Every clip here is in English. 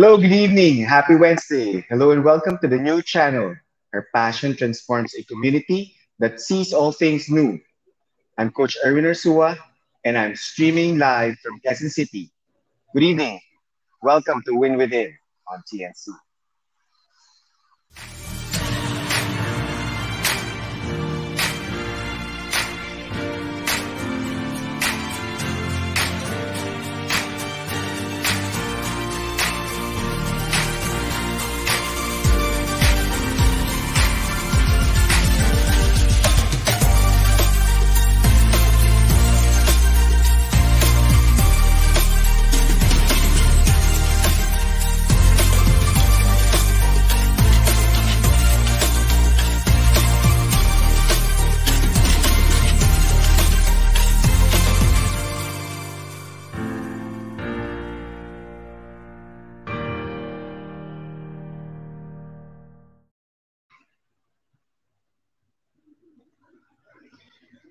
Hello, good evening. Happy Wednesday. Hello and welcome to the new channel. Our passion transforms a community that sees all things new. I'm Coach Erwin Ursua, and I'm streaming live from Quezon City. Good evening. Welcome to Win Within on TNC.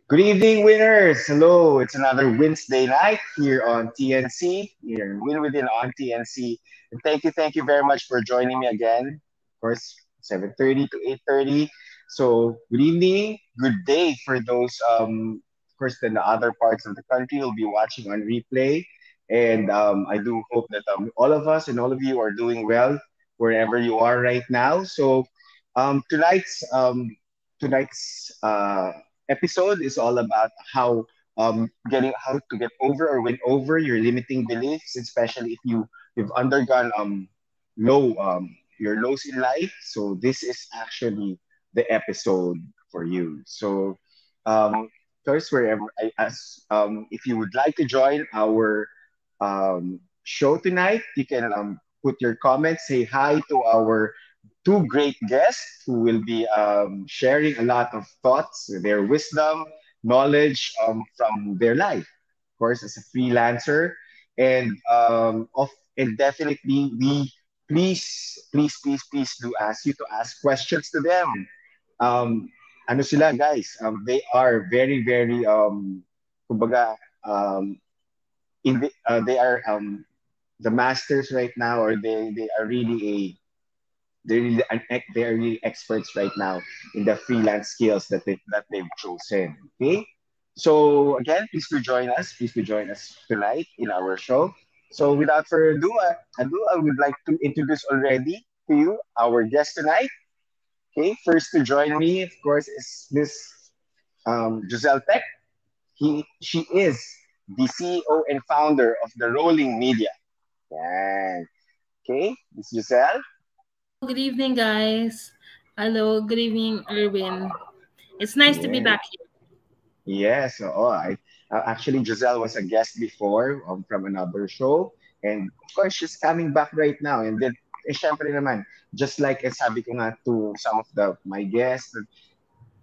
Good evening, winners. Hello, it's another Wednesday night here on TNC, here in Win Within on TNC. And thank you, thank you very much for joining me again. Of course, 7.30 to 8.30. So good evening, good day for those, um, of course, in the other parts of the country will be watching on replay. And um, I do hope that um, all of us and all of you are doing well wherever you are right now. So um, tonight's um, tonight's uh, episode is all about how um, getting how to get over or win over your limiting beliefs, especially if you you've undergone um low um your lows in life. So this is actually the episode for you. So um first wherever I as um if you would like to join our um show tonight, you can um put your comments, say hi to our two great guests who will be um, sharing a lot of thoughts, their wisdom, knowledge um, from their life. Of course, as a freelancer, and um, of and definitely we please, please, please, please do ask you to ask questions to them. Um, ano sila guys? Um, they are very, very um, kumbaga, um, in the, uh, they are um, the masters right now, or they they are really a they're really they're really experts right now in the freelance skills that they that they've chosen. Okay, so again, please do join us. Please do join us tonight in our show. So without further ado, uh, ado, I would like to introduce already to you our guest tonight. Okay, first to join me, of course, is Miss um, Giselle Peck. He she is the CEO and founder of the Rolling Media. Yeah. Okay, Miss Giselle. Good evening, guys. Hello, good evening, Erwin. It's nice yeah. to be back here. Yes, oh, I uh, actually Giselle was a guest before um, from another show, and of course she's coming back right now. And then, eh, syempre naman, just like eh, sabi ko nga to some of the my guests,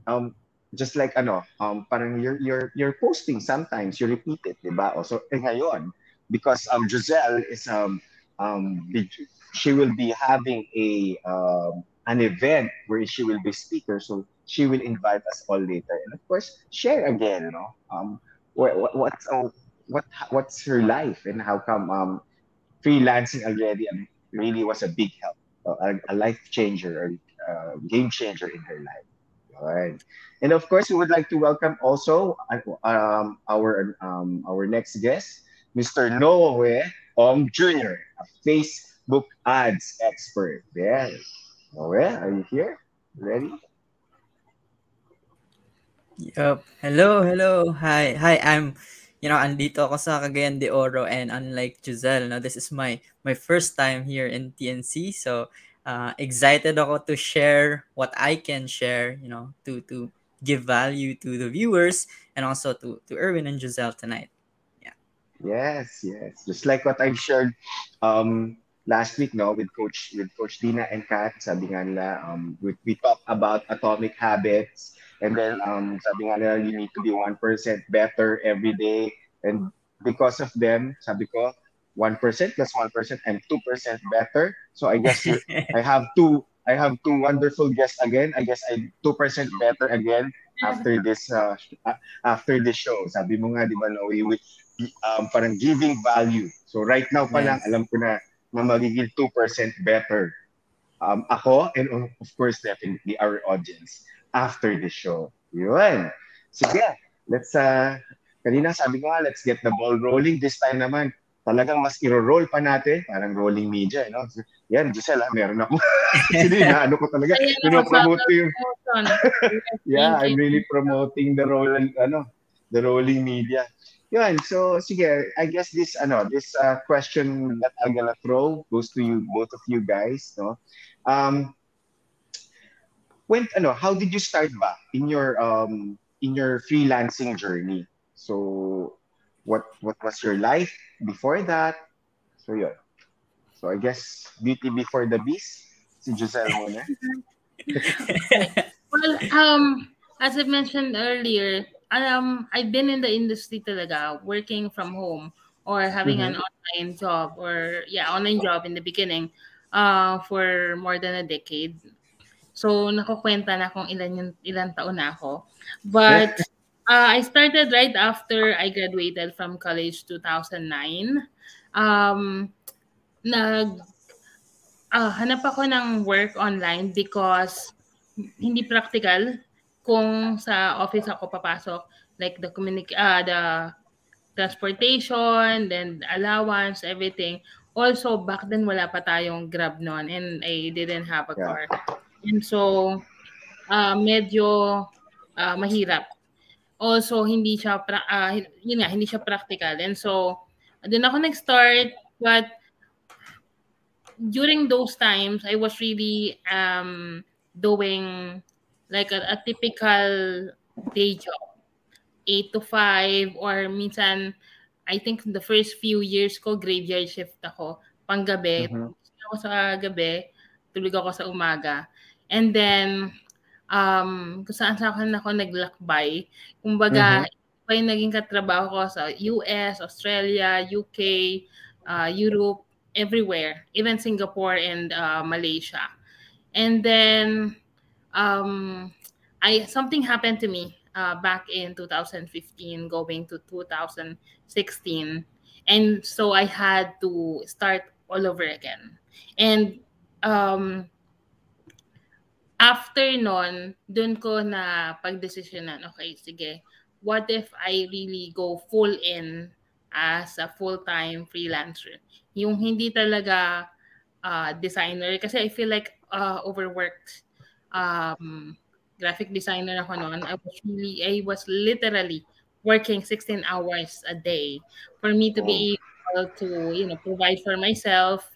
um, just like ano, um, parang you're you're you're posting sometimes, you repeat it, di ba? So eh, ngayon, because um Giselle is um um she will be having a um, an event where she will be speaker. So she will invite us all later, and of course, share again. You know, um, what, what what's uh, what what's her life and how come um, freelancing already really was a big help, a, a life changer or uh, game changer in her life. All right. And of course, we would like to welcome also um, our um, our next guest, Mr. Noe Om Jr., a face Facebook ads expert. Yes. Noel, are you here? Ready? Yup. Hello, hello. Hi. Hi, I'm you know, andito ako sa Cagayan de Oro and unlike Giselle, no, this is my my first time here in TNC. So, uh, excited ako to share what I can share, you know, to to give value to the viewers and also to to Erwin and Giselle tonight. Yeah. Yes, yes. Just like what I've shared um last week, no, with Coach with Coach Dina and Kat, sabi nga nila, um, we, we talk about atomic habits, and then um, sabi nga nila, you need to be 1% better every day, and because of them, sabi ko, 1% plus 1% and 2% better. So I guess I have two I have two wonderful guests again. I guess I 2% better again after this uh, after this show. Sabi mo nga, di ba, no, we, we um, parang giving value. So right now pa lang, alam ko na na magiging 2% better. Um, ako and of course definitely our audience after the show. Yun. Sige, let's, uh, kanina sabi ko nga, let's get the ball rolling. This time naman, talagang mas iro-roll pa natin, parang rolling media, you know? Yan, Giselle, ha, meron ako. Hindi na, ano ko talaga, pinopromote ko yung... yeah, I'm really promoting the roll, ano, the rolling media. Yun, so sige, I guess this ano, this uh, question that I'm gonna throw goes to you both of you guys, no? Um when ano, how did you start ba in your um in your freelancing journey? So what what was your life before that? So yun. So I guess beauty before the beast, si Giselle muna. well, um as I mentioned earlier, um I've been in the industry talaga working from home or having mm-hmm. an online job or yeah online job in the beginning uh for more than a decade. So nakukwenta na kung ilan yung ilan taon na ako. But uh, I started right after I graduated from college 2009 um nag uh, hanap ako ng work online because hindi practical kung sa office ako papasok, like the communic uh, the transportation, then allowance, everything. Also, back then wala pa tayong Grab noon and I didn't have a car. And so, uh, medyo uh, mahirap. Also, hindi siya, pra- uh, yun nga, hindi siya practical. And so, doon ako nag-start, but during those times, I was really um, doing like a, a typical day job. 8 to 5 or minsan I think the first few years ko graveyard shift ako panggabi. Mm-hmm. ako sa gabi, tulog ako sa umaga. And then um kung saan saan ako naglakbay. Kumbaga, mm-hmm. yung naging katrabaho ko sa US, Australia, UK, uh, Europe, everywhere, even Singapore and uh, Malaysia. And then um, I something happened to me uh, back in 2015, going to 2016, and so I had to start all over again. And um, after non, dun ko na pagdesisyonan, okay, sige, what if I really go full in as a full-time freelancer? Yung hindi talaga uh, designer, kasi I feel like uh, overworked um, graphic designer ako noon, I was really, I was literally working 16 hours a day for me to be able to, you know, provide for myself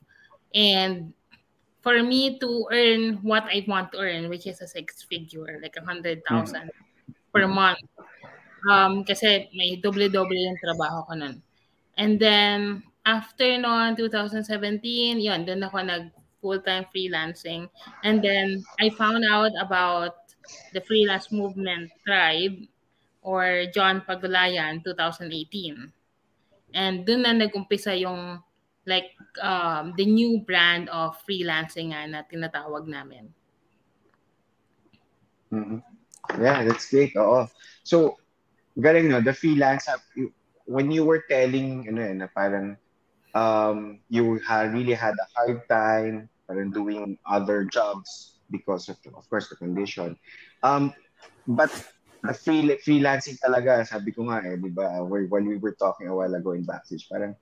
and for me to earn what I want to earn, which is a six figure, like a hundred thousand mm-hmm. per month. Um, kasi may doble-doble yung trabaho ko nun. And then, after noon, 2017, yun, doon ako nag full-time freelancing. And then I found out about the freelance movement tribe or John Pagulayan 2018. And dun na nag-umpisa yung like um, the new brand of freelancing nga na tinatawag namin. Mm-hmm. Yeah, that's great. Oo. So, galing no, the freelance, when you were telling, ano, na parang um, you had really had a hard time doing other jobs because of, of course, the condition. Um, but the free, freelancing talaga, sabi ko nga eh, di ba, while we were talking a while ago in backstage, parang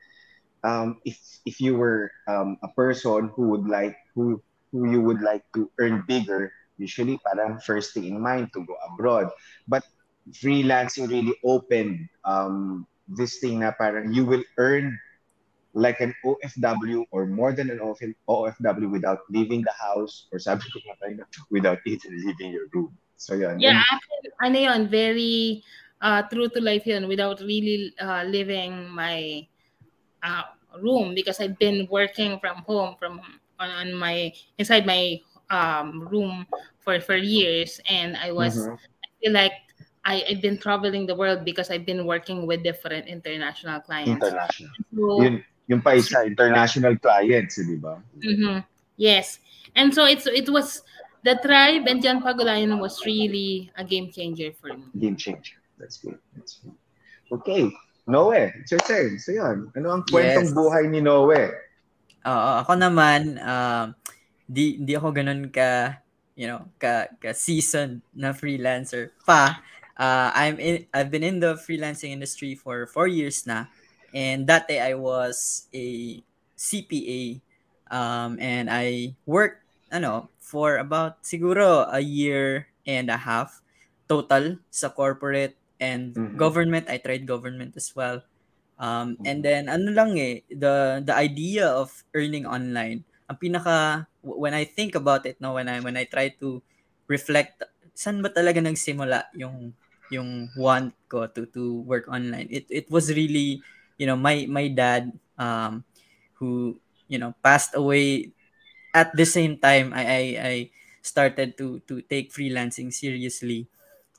um, if if you were um, a person who would like who who you would like to earn bigger, usually parang first thing in mind to go abroad. But freelancing really opened um, this thing na parang you will earn like an OFW or more than an OFW without leaving the house or sabi ko without even leaving your room. So yun. Yeah, actually, ano yun, very uh, true to life yun without really uh, leaving my uh, room because I've been working from home from on, on my inside my um, room for for years and I was Mhm. I feel like I, I've been traveling the world because I've been working with different international clients. International. So, Yun, yung pa isa, international clients, di ba? Mhm. Yes. And so it's it was the tribe and John Pagulayan was really a game changer for me. Game changer. That's good. That's good. Okay. Noe, it's your turn. So yun, ano ang kwentong Yes. buhay ni Noe? Oo, ako naman, um, di, di ako ganun ka, you know, ka, ka seasoned na freelancer pa. Uh, I'm in, I've been in the freelancing industry for four years na. And that day I was a CPA. Um, and I worked, ano, for about siguro a year and a half total sa corporate and Mhm. government. I tried government as well. Um, and then ano lang eh, the the idea of earning online, ang pinaka when I think about it no when I when I try to reflect saan ba talaga nagsimula yung yung want ko to to work online. It it was really, you know, my my dad um who, you know, passed away at the same time I I, I started to to take freelancing seriously.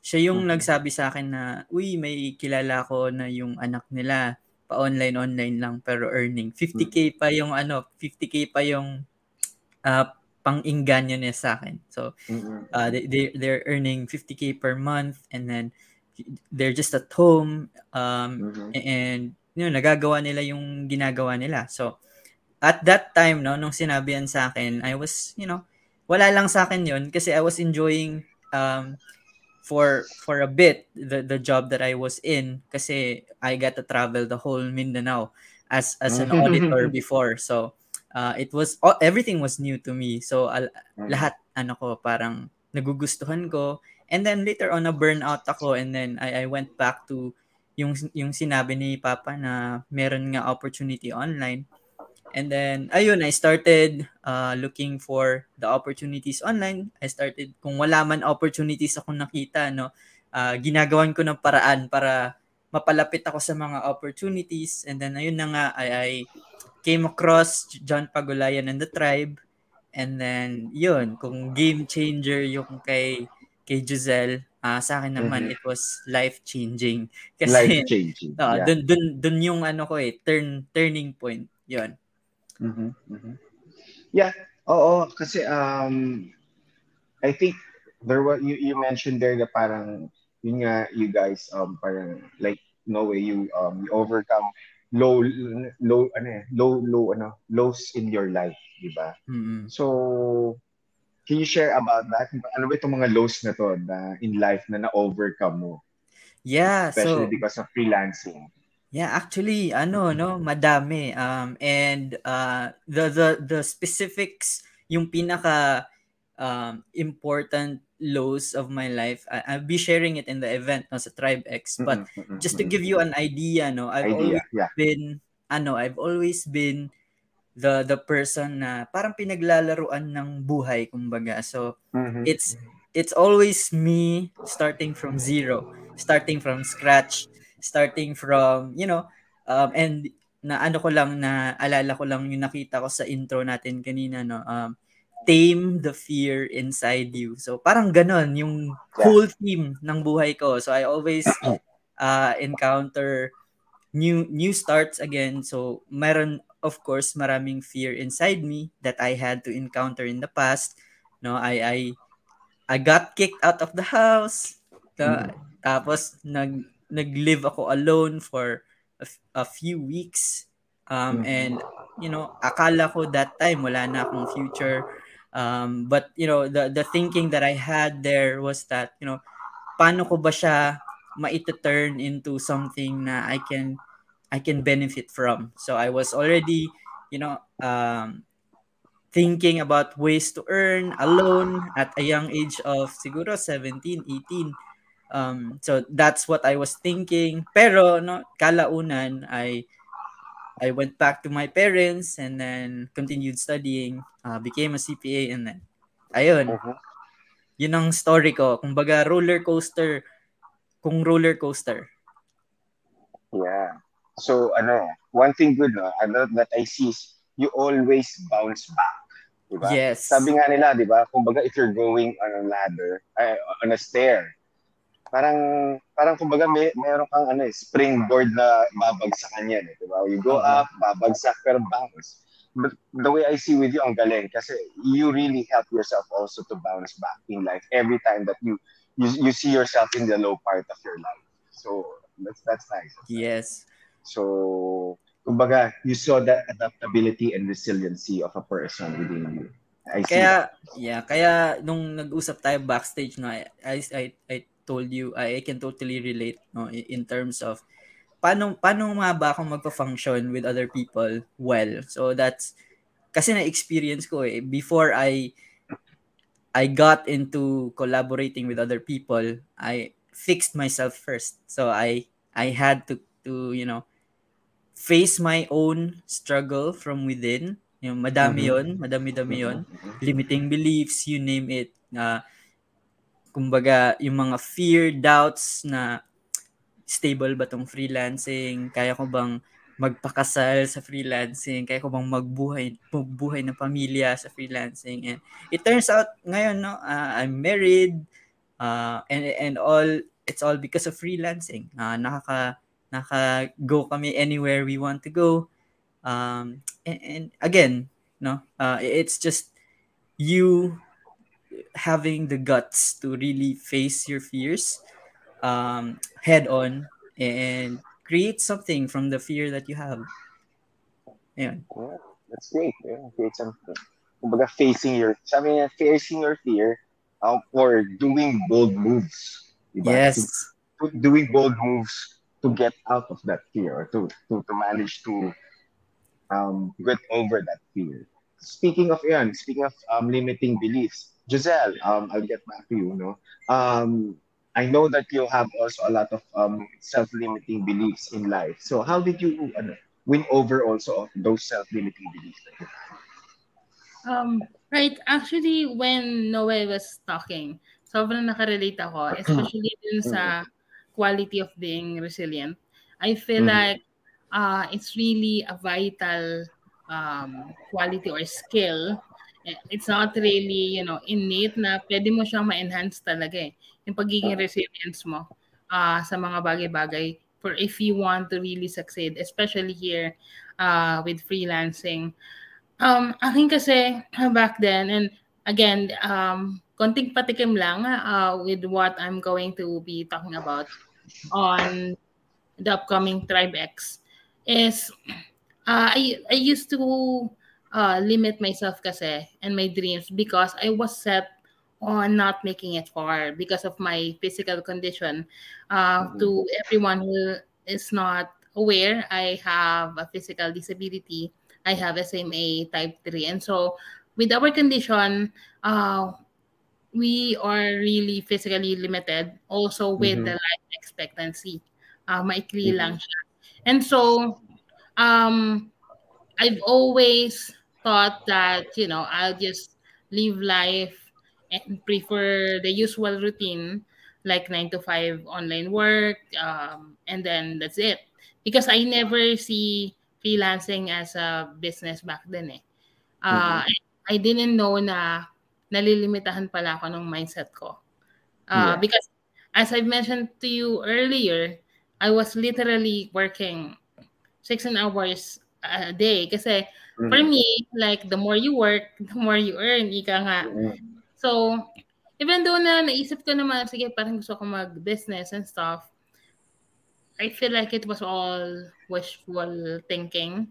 Siya yung Mhm. nagsabi sa akin na, uy, may kilala ko na yung anak nila pa-online online lang pero earning 50k pa yung ano 50k pa yung uh, pang-inganyo niya sa akin so uh, they, they they're earning 50k per month and then they're just at home um Mhm. and you know, nagagawa nila yung ginagawa nila. So at that time no nung sinabi yan sa akin I was you know wala lang sa akin yun kasi I was enjoying um for for a bit the the job that I was in kasi I got to travel the whole Mindanao as as an auditor before. So uh, it was all, everything was new to me. So al- Mhm. lahat ano ko parang nagugustuhan ko. And then later on na burnout ako and then I I went back to yung yung sinabi ni Papa na meron nga opportunity online. And then ayun I started uh, looking for the opportunities online. I started kung wala man opportunities ako nakita no uh, ginagawan ko ng paraan para mapalapit ako sa mga opportunities. And then ayun na nga I, I came across John Pagulayan and the tribe. And then yun kung game changer yung kay kay Giselle ah sa akin naman Mhm. it was life changing Life kasi changing. ah, yeah. dun, dun, dun yung ano ko eh turn turning point yun Mhm, mhm. Yeah, oo, kasi um I think there was you, you mentioned there that parang yun nga you guys um parang like no way you um you overcome low low ano eh, low low ano lows in your life, di ba? mm So can you share about that? Ano ba itong mga lows na to na in life na na-overcome mo? yeah so Especially because of freelancing. Yeah, actually, ano, no, madami. Um, and uh, the the the specifics, yung pinaka um, important lows of my life, I, I'll be sharing it in the event, no, sa Tribe X. But just to give you an idea, no, I've idea, always yeah. been, ano, I've always been the the person na parang pinaglalaruan ng buhay, kumbaga. So Mhm. it's it's always me starting from zero, starting from scratch, starting from, you know, um, and na ano ko lang na alala ko lang yung nakita ko sa intro natin kanina no? Um tame the fear inside you. So parang ganon yung whole theme ng buhay ko. So I always uh, encounter new new starts again. So meron of course maraming fear inside me that I had to encounter in the past. No I I I got kicked out of the house. Ta- tapos nag nag-live ako alone for a, a few weeks. Um Mhm. and you know akala ko that time wala na akong future. Um but you know the the thinking that I had there was that you know paano ko ba siya maita-turn into something na I can I can benefit from so I was already you know um thinking about ways to earn alone at a young age of siguro 17, 18. Um, so that's what I was thinking. Pero no, kalaunan I I went back to my parents and then continued studying, uh, became a CPA and then ayun. Mhm. Yun ang story ko. Kumbaga roller coaster kung roller coaster. Yeah. So, ano, one thing good, no, ano, that I see is you always bounce back. Diba? Yes. Sabi nga nila, di ba, kumbaga if you're going on a ladder, ay, on a stair, parang, parang kumbaga may, meron kang ano, eh, springboard na babagsakan yan. Eh, di ba? You go Oo. up, babagsak, pero bounce. But the way I see with you, ang galing. Kasi you really help yourself also to bounce back in life every time that you you, you see yourself in the low part of your life. So, that's, that's nice. Yes. So, kumbaga, you saw that adaptability and resiliency of a person within you. I see. Kaya yeah, kaya nung nag-usap tayo backstage no, I I I, told you I, I can totally relate no in, terms of paano paano nga ba ako magpa-function with other people well. So that's kasi na-experience ko eh before I I got into collaborating with other people, I fixed myself first. So I I had to to you know face my own struggle from within. Yung madami Mhm. yon, madami-dami yon Mhm. limiting beliefs, you name it. Na kumbaga yung mga fear, doubts na stable ba tong freelancing? Kaya ko bang magpakasal sa freelancing? Kaya ko bang magbuhay magbuhay ng pamilya sa freelancing? And it turns out ngayon no, uh, I'm married uh, and and all it's all because of freelancing. Uh, nakaka naka go kami anywhere we want to go. Um, and, and again, no, uh, it's just you having the guts to really face your fears um, head on and create something from the fear that you have. Ayun. Yeah, that's great. Yeah, create something. Kumbaga, facing your, sabi niya, facing your fear um, or doing bold moves. Diba? Yes. Doing bold moves to get out of that fear or to, to, to manage to um, get over that fear. Speaking of yan, speaking of um, limiting beliefs, Giselle, um, I'll get back to you. No, um, I know that you have also a lot of um, self-limiting beliefs in life. So how did you ano, win over also of those self-limiting beliefs? that you have? Um, right. Actually, when Noel was talking, sobrang nakarelate ako, especially dun sa quality of being resilient. I feel Mhm. like uh, it's really a vital um, quality or skill. Eh, It's not really, you know, innate na pwede mo siyang ma-enhance talaga eh. Yung pagiging resilience mo uh, sa mga bagay-bagay for if you want to really succeed, especially here uh, with freelancing. Um, akin kasi back then, and again, um, konting patikim lang uh, with what I'm going to be talking about on the upcoming Tribe X is uh, I, I used to uh, limit myself kasi and my dreams because I was set on not making it far because of my physical condition. Uh, To everyone who is not aware, I have a physical disability. I have SMA type 3. And so with our condition, uh, we are really physically limited also with Mhm. the life expectancy. Uh, maikli lang siya. And so, um, I've always thought that, you know, I'll just live life and prefer the usual routine, like nine to five online work, um, and then that's it. Because I never see freelancing as a business back then eh. Uh, I didn't know na nalilimitahan pala ako ng mindset ko. Uh, Yeah. Because as I mentioned to you earlier, I was literally working 16 hours a day. Kasi for Mhm. me, like the more you work, the more you earn. Ika nga. Mhm. So, even though na naisip ko naman, sige, parang gusto ko mag-business and stuff, I feel like it was all wishful thinking.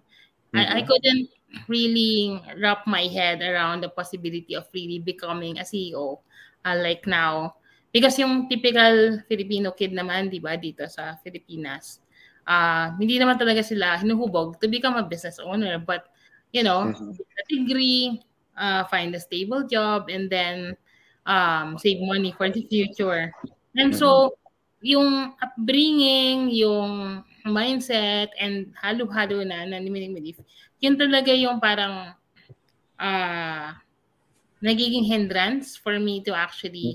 I, I couldn't really wrap my head around the possibility of really becoming a CEO uh, like now. Because yung typical Filipino kid naman, di ba, dito sa Pilipinas, uh, hindi naman talaga sila hinuhubog to become a business owner. But, you know, Mhm. a degree, uh, find a stable job and then um, save money for the future. And so, yung upbringing, yung mindset, and halo-halo na na ni Minimilif, yun talaga yung parang uh, nagiging hindrance for me to actually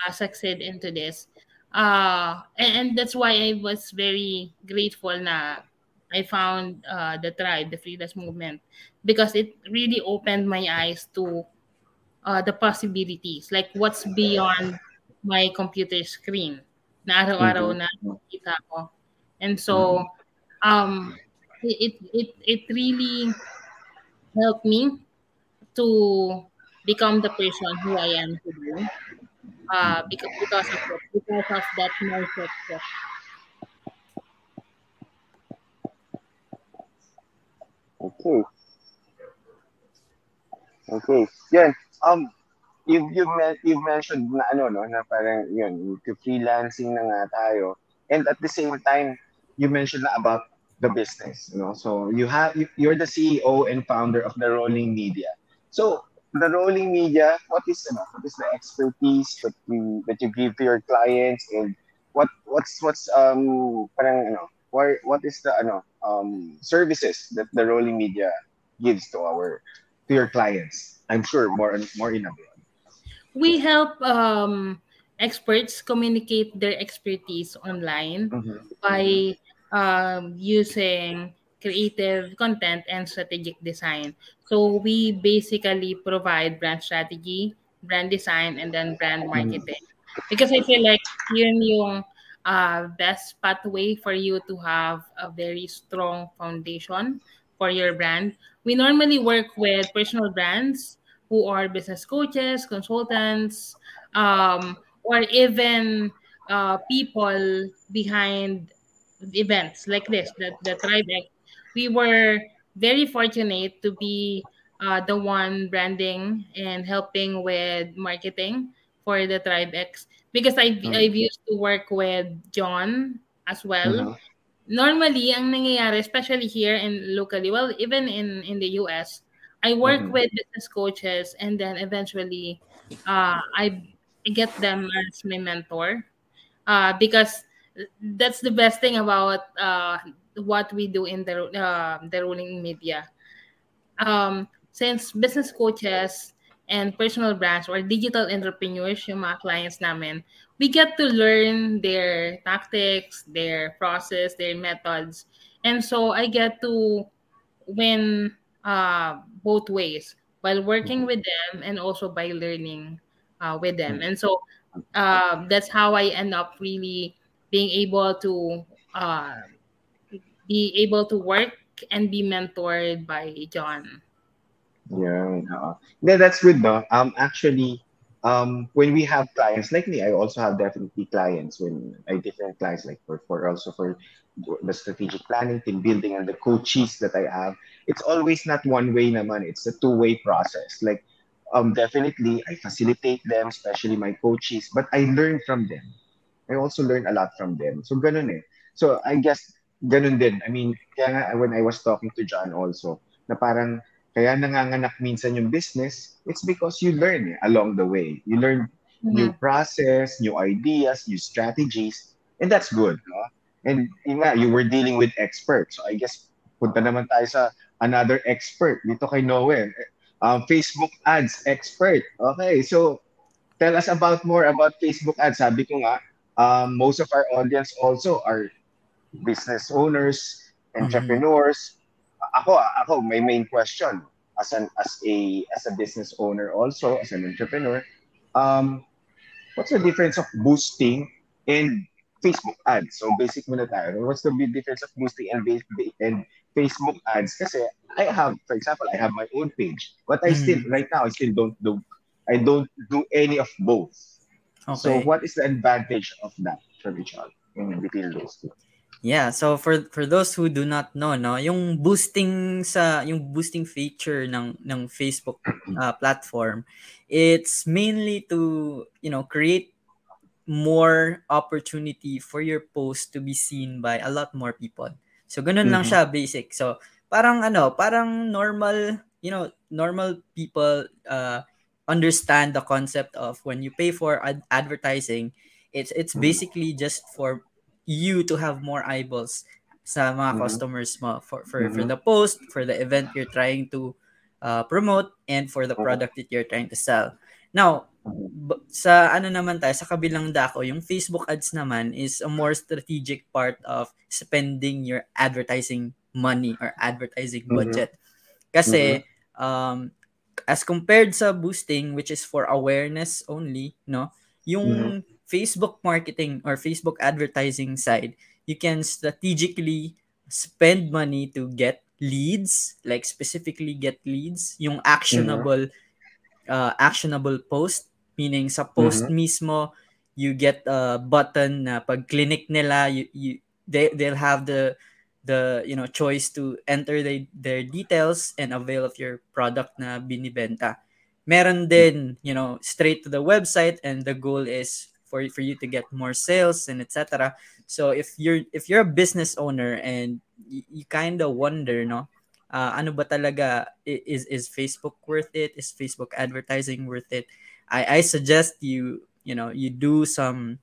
uh, succeed into this. Uh, and, and that's why I was very grateful na I found uh, the tribe, the freelance movement, because it really opened my eyes to uh, the possibilities, like what's beyond my computer screen na araw-araw na nakikita ko. And so, um, it, it, it really helped me to become the person who I am today. Uh, because, because of it, because of that mindset shift. Okay. Okay. Yan. Um, you you men- you mentioned na ano no na parang yun to freelancing na nga tayo and at the same time you mentioned about the business you know? So you have you- you're the CEO and founder of the Rolling Media. So the Rolling Media what is ano, what is the expertise that you that you give to your clients and what what's what's um parang ano what what is the ano um services that the Rolling Media gives to our to your clients? I'm sure more more in abroad We help um, experts communicate their expertise online by um, using creative content and strategic design. So we basically provide brand strategy, brand design, and then brand marketing. Because I feel like yun yung uh, best pathway for you to have a very strong foundation for your brand. We normally work with personal brands who are business coaches, consultants, um, or even uh, people behind events like this, the, the Tribe X. We were very fortunate to be uh, the one branding and helping with marketing for the Tribe X because I've, I've used to work with John as well. Normally, ang nangyayari, especially here in locally, well, even in, in the US, I work Mhm. with business coaches and then eventually uh, I get them as my mentor uh, because that's the best thing about uh, what we do in the uh, the Rolling Media. Um, since business coaches and personal brands or digital entrepreneurs yung mga clients namin, we get to learn their tactics, their process, their methods. And so I get to win uh, both ways while working with them and also by learning uh, with them. And so uh, that's how I end up really being able to uh, be able to work and be mentored by John. Yeah. Yeah, that's good, no? Um, actually, um, when we have clients like me, I also have definitely clients when I different clients like for, for also for the strategic planning, team building, and the coaches that I have. It's always not one way naman. It's a two way process. Like, um, definitely I facilitate them, especially my coaches, but I learn from them. I also learn a lot from them. So ganun eh. So I guess ganun din. I mean, kaya nga when I was talking to John also, na parang kaya nanganganak minsan yung business, it's because you learn eh, along the way. You learn new process, new ideas, new strategies, and that's good. No? And yun nga, you were dealing with experts. So I guess punta naman tayo sa another expert dito kay Noel. Um, Facebook ads expert. Okay, so tell us about more about Facebook ads. Sabi ko nga, um, most of our audience also are business owners, entrepreneurs. Ako, ako, my main question as an as a as a business owner also as an entrepreneur, um, what's the difference of boosting and Facebook ads? So basic muna tayo. What's the big difference of boosting and and Facebook ads? Kasi I have, for example, I have my own page, but I still right now I still don't do I don't do any of both. Okay. So what is the advantage of that from each other in between those two? Yeah, so for for those who do not know, no, yung boosting sa yung boosting feature ng ng Facebook uh, platform, it's mainly to, you know, create more opportunity for your post to be seen by a lot more people. So ganun lang Mhm. siya basic. So parang ano, parang normal, you know, normal people uh, understand the concept of when you pay for ad- advertising, it's it's Mhm. basically just for you to have more eyeballs sa mga Mhm. customers mo for for, for Mhm. the post, for the event you're trying to uh, promote and for the Mhm. product that you're trying to sell. Now, sa ano naman tayo, sa kabilang dako, yung Facebook ads naman is a more strategic part of spending your advertising money or advertising Mhm. budget. Kasi, um, as compared sa boosting, which is for awareness only, no, yung Facebook marketing or Facebook advertising side, you can strategically spend money to get leads, like specifically get leads, yung actionable uh, actionable post, meaning sa post mismo, you get a button na pag clinic nila, you, you they they'll have the the you know choice to enter the, their details and avail of your product na binibenta. Meron din, you know, straight to the website and the goal is for for you to get more sales and etc. So if you're if you're a business owner and you, you kind of wonder, no, uh, ano ba talaga is is Facebook worth it? Is Facebook advertising worth it? I I suggest you you know you do some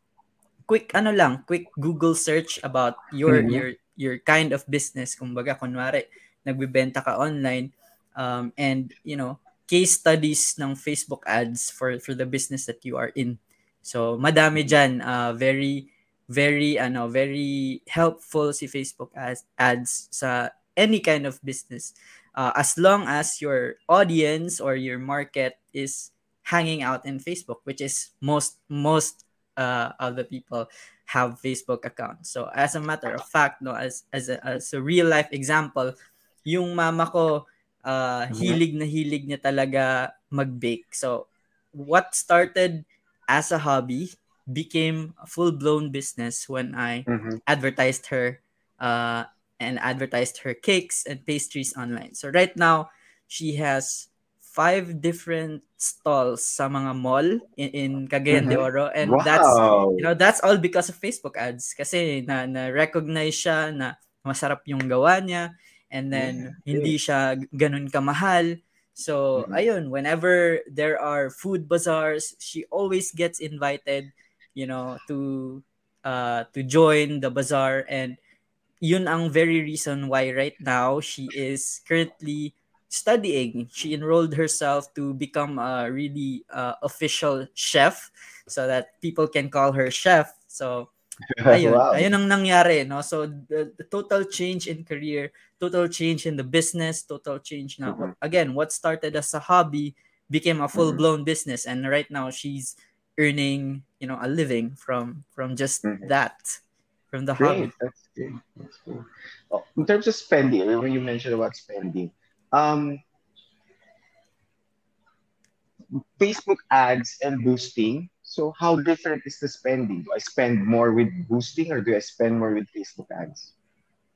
quick ano lang, quick Google search about your Mhm. your your kind of business. Kumbaga kunwari nagbebenta ka online um, and you know case studies ng Facebook ads for for the business that you are in. So madami diyan uh, very very ano very helpful si Facebook ads, ads sa any kind of business uh, as long as your audience or your market is hanging out in Facebook which is most most uh, of the people have Facebook accounts so as a matter of fact no as as a, as a real life example yung mama ko uh, Mhm. hilig na hilig niya talaga mag-bake so what started as a hobby became a full-blown business when I Mhm. advertised her uh, and advertised her cakes and pastries online. So right now, she has five different stalls sa mga mall in, in Cagayan de Mhm. Oro and that's wow. you know that's all because of Facebook ads kasi na na recognize siya na masarap yung gawa niya and then Yeah, hindi siya ganun kamahal. So Mhm. ayun, whenever there are food bazaars, she always gets invited, you know, to uh to join the bazaar and yun ang very reason why right now she is currently studying. She enrolled herself to become a really uh, official chef so that people can call her chef. So ayun, wow. ayun ang nangyari, no? So the, the total change in career, total change in the business, total change na Mhm. again, what started as a hobby became a full-blown business and right now she's earning, you know, a living from from just Mhm. that from the hobby. That's good. That's cool. Oh, in terms of spending, when you mentioned about spending, um, Facebook ads and boosting. So how different is the spending? Do I spend more with boosting or do I spend more with Facebook ads?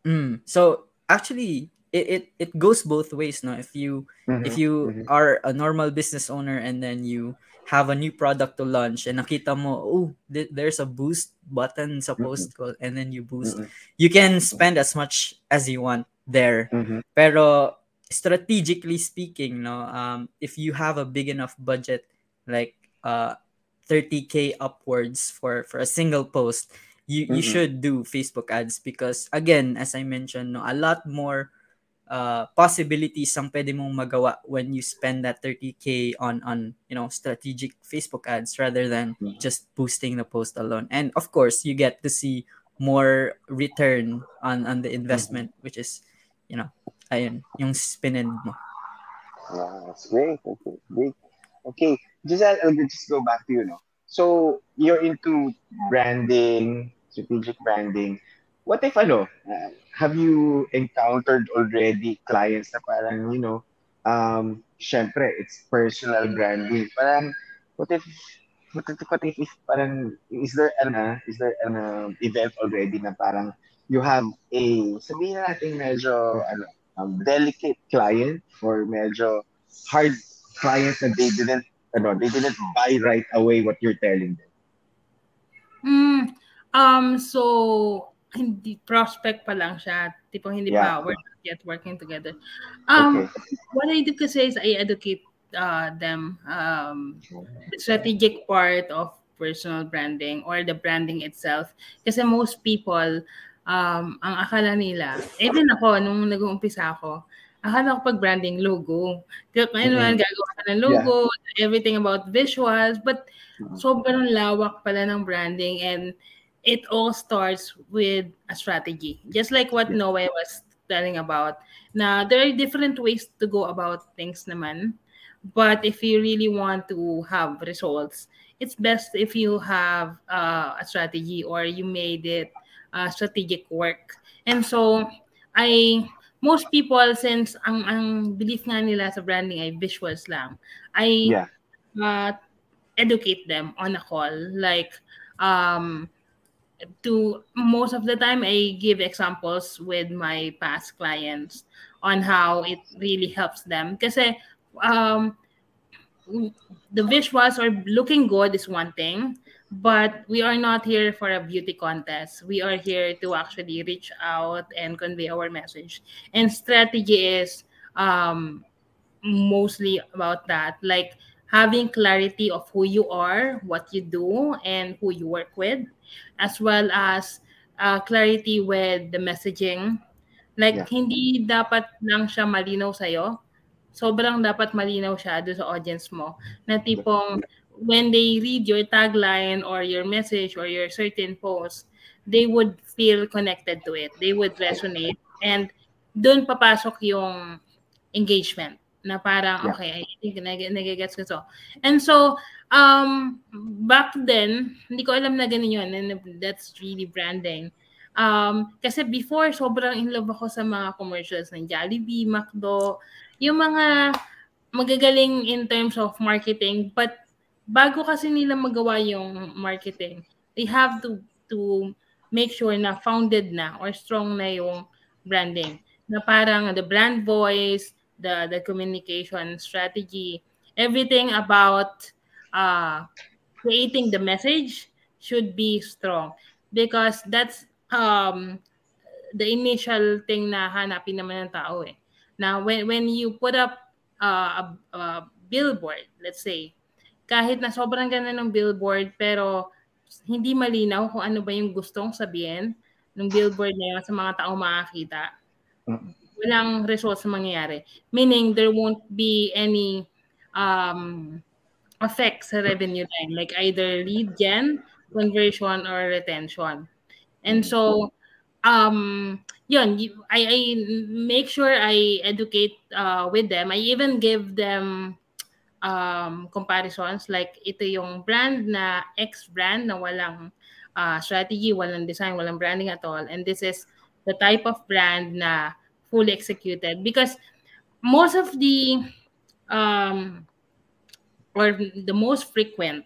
Mm. So actually, it, it it goes both ways. No, if you if you Mhm. are a normal business owner and then you have a new product to launch and nakita mo, oh, th- there's a boost button sa post ko and then you boost, Mhm. you can spend as much as you want there. Pero strategically speaking, no, um, if you have a big enough budget, like uh, 30k upwards for for a single post, you you Mhm. should do Facebook ads because again, as I mentioned, no, a lot more uh, possibilities ang pwede mong magawa when you spend that 30k on on you know strategic Facebook ads rather than Mhm. just boosting the post alone. And of course, you get to see more return on on the investment, which is you know ayun, yung spinend mo. That's great. Okay, great. Okay, Giselle, I'll just go back to you, no? So, you're into branding, strategic branding. What if, ano, uh, have you encountered already clients na parang, you know, um, syempre, it's personal branding. Parang, what if, what if, what if, if parang, is there an, uh, is there an uh, event already na parang you have a, sabihin natin medyo, ano, um, delicate client or medyo hard client that they didn't ano, they didn't buy right away what you're telling them. Mm, um, so hindi prospect pa lang siya. Tipong hindi Yeah. pa we're not yet working together. Um, Okay. what I do kasi is I educate uh, them um, the strategic part of personal branding or the branding itself. Kasi most people, um, ang akala nila, even ako, nung nag-uumpisa ako, akala ko pag branding logo. Kaya ano Mhm. gagawa ka ng logo, everything about visuals, but sobrang lawak pala ng branding and it all starts with a strategy. Just like what Yeah. Noe was telling about. Na there are different ways to go about things naman. But if you really want to have results, it's best if you have uh, a strategy or you made it uh, strategic work. And so, I most people since ang ang belief nga nila sa branding ay visuals lang, I Yeah. uh, educate them on a call like um to most of the time I give examples with my past clients on how it really helps them kasi um the visuals or looking good is one thing but we are not here for a beauty contest. We are here to actually reach out and convey our message. And strategy is um mostly about that. Like having clarity of who you are what you do and who you work with as well as uh, clarity with the messaging. Like Yeah. hindi dapat lang siya malinaw sa'yo. Sobrang dapat malinaw siya doon sa audience mo. Na tipong when they read your tagline or your message or your certain post they would feel connected to it. They would resonate. And doon papasok yung engagement na parang Yeah. okay I think nag nagigets ko to. And so um back then hindi ko alam na ganun yun and that's really branding. Um kasi before sobrang in love ako sa mga commercials ng Jollibee, McDo yung mga magagaling in terms of marketing but bago kasi nila magawa yung marketing they have to to make sure na founded na or strong na yung branding. Na parang the brand voice the the communication strategy everything about uh creating the message should be strong. Because that's um the initial thing na hanapin naman ng tao eh. Now when when you put up uh, a, a billboard let's say kahit na sobrang ganda ng billboard pero hindi malinaw kung ano ba yung gustong sabihin ng billboard na yun sa mga taong makakita. Mm. walang results na mangyayari. Meaning there won't be any um effect sa revenue line. Like either lead gen conversion or retention. And so um yun I, I make sure I educate uh, with them. I even give them um, comparisons like ito yung brand na X brand na walang uh, strategy, walang design, walang branding at all. And this is the type of brand na fully executed because most of the um, or the most frequent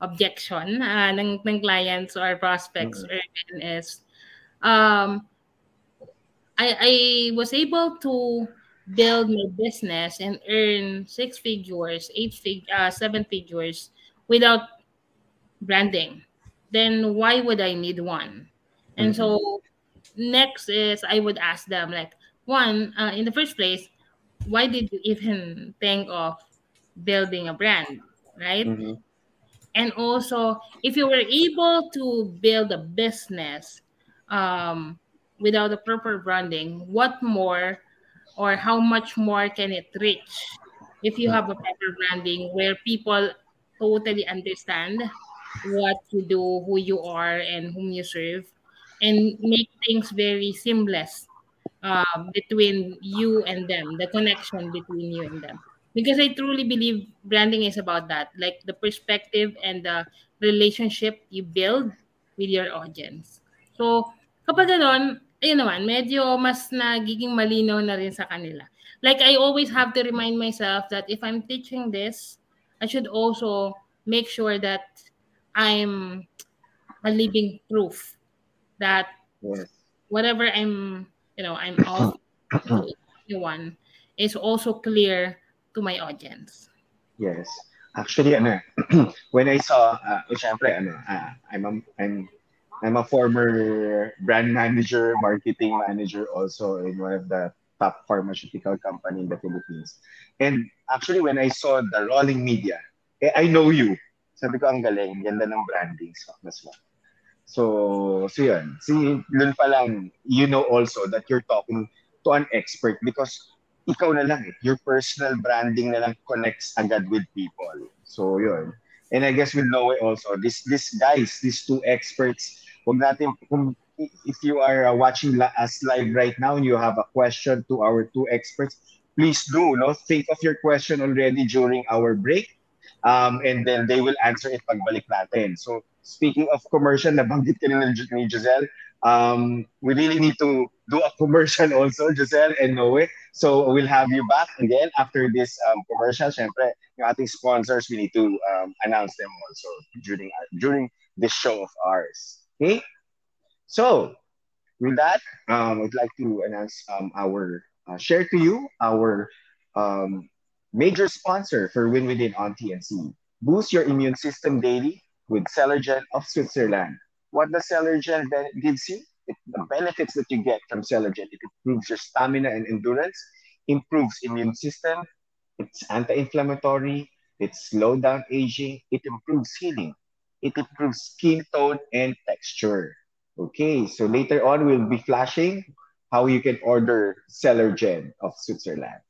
objection uh, ng, ng clients or prospects or is um, I, I was able to build my business and earn six figures, eight fig, uh, seven figures without branding. Then why would I need one? And so next is I would ask them like one uh, in the first place, why did you even think of building a brand, right? Mhm. and also if you were able to build a business um, without a proper branding what more or how much more can it reach if you have a proper branding where people totally understand what you do who you are and whom you serve and make things very seamless uh, between you and them the connection between you and them because I truly believe branding is about that, like the perspective and the relationship you build with your audience. So, kapag ganon, ayun naman, medyo mas nagiging malinaw na rin sa kanila. Like, I always have to remind myself that if I'm teaching this, I should also make sure that I'm a living proof that Yes. whatever I'm, you know, I'm off to anyone is also clear to my audience. Yes. Actually, ano, when I saw, uh, syempre, ano, uh, I'm, a- I'm I'm a former brand manager, marketing manager also in one of the top pharmaceutical company in the Philippines. And actually, when I saw the rolling media, eh, I know you. Sabi ko, ang galing. Ganda ng branding. So, that's one. So, so yun. See, dun pa lang, you know also that you're talking to an expert because ikaw na lang eh. Your personal branding na lang connects agad with people. So, yun. And I guess with Noe also, this this guys, these two experts, wag natin, kung, if you are uh, watching us live right now and you have a question to our two experts, please do, no? Think of your question already during our break. Um, and then they will answer it pagbalik natin. So, speaking of commercial, nabanggit ka ni, Giselle, um, we really need to do a commercial also, Giselle and Noe. So we'll have you back again after this um, commercial. Siyempre, yung ating sponsors, we need to um, announce them also during during this show of ours. Okay? So, with that, um, I'd like to announce um, our, uh, share to you our um, major sponsor for Win Within on TNC. Boost your immune system daily with Celergen of Switzerland. What does Celergen gives you? It, the benefits that you get from Celergen, it improves your stamina and endurance, improves immune system, it's anti-inflammatory, it slows down aging, it improves healing, it improves skin tone and texture. Okay, so later on we'll be flashing how you can order Celergen of Switzerland.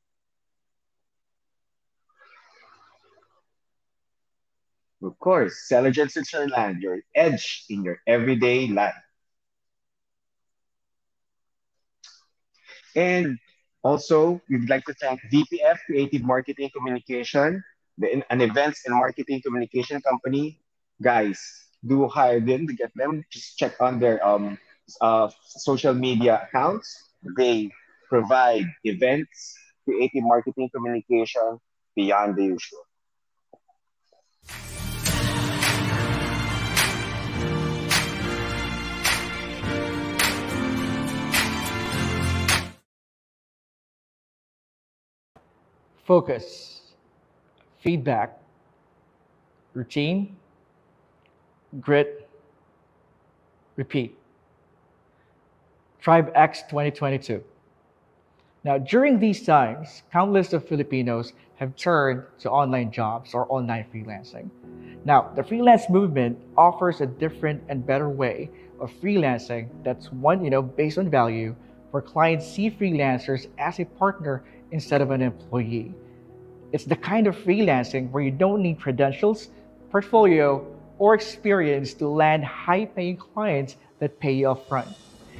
Of course, Celergen Switzerland, your edge in your everyday life. And also, we'd like to thank DPF Creative Marketing Communication, an events and marketing communication company. Guys, do hire them to get them. Just check on their um, uh, social media accounts. They provide events, creative marketing communication beyond the usual. focus, feedback, routine, grit, repeat. Tribe X 2022. Now, during these times, countless of Filipinos have turned to online jobs or online freelancing. Now, the freelance movement offers a different and better way of freelancing that's one, you know, based on value, where clients see freelancers as a partner instead of an employee. It's the kind of freelancing where you don't need credentials, portfolio, or experience to land high paying clients that pay you upfront.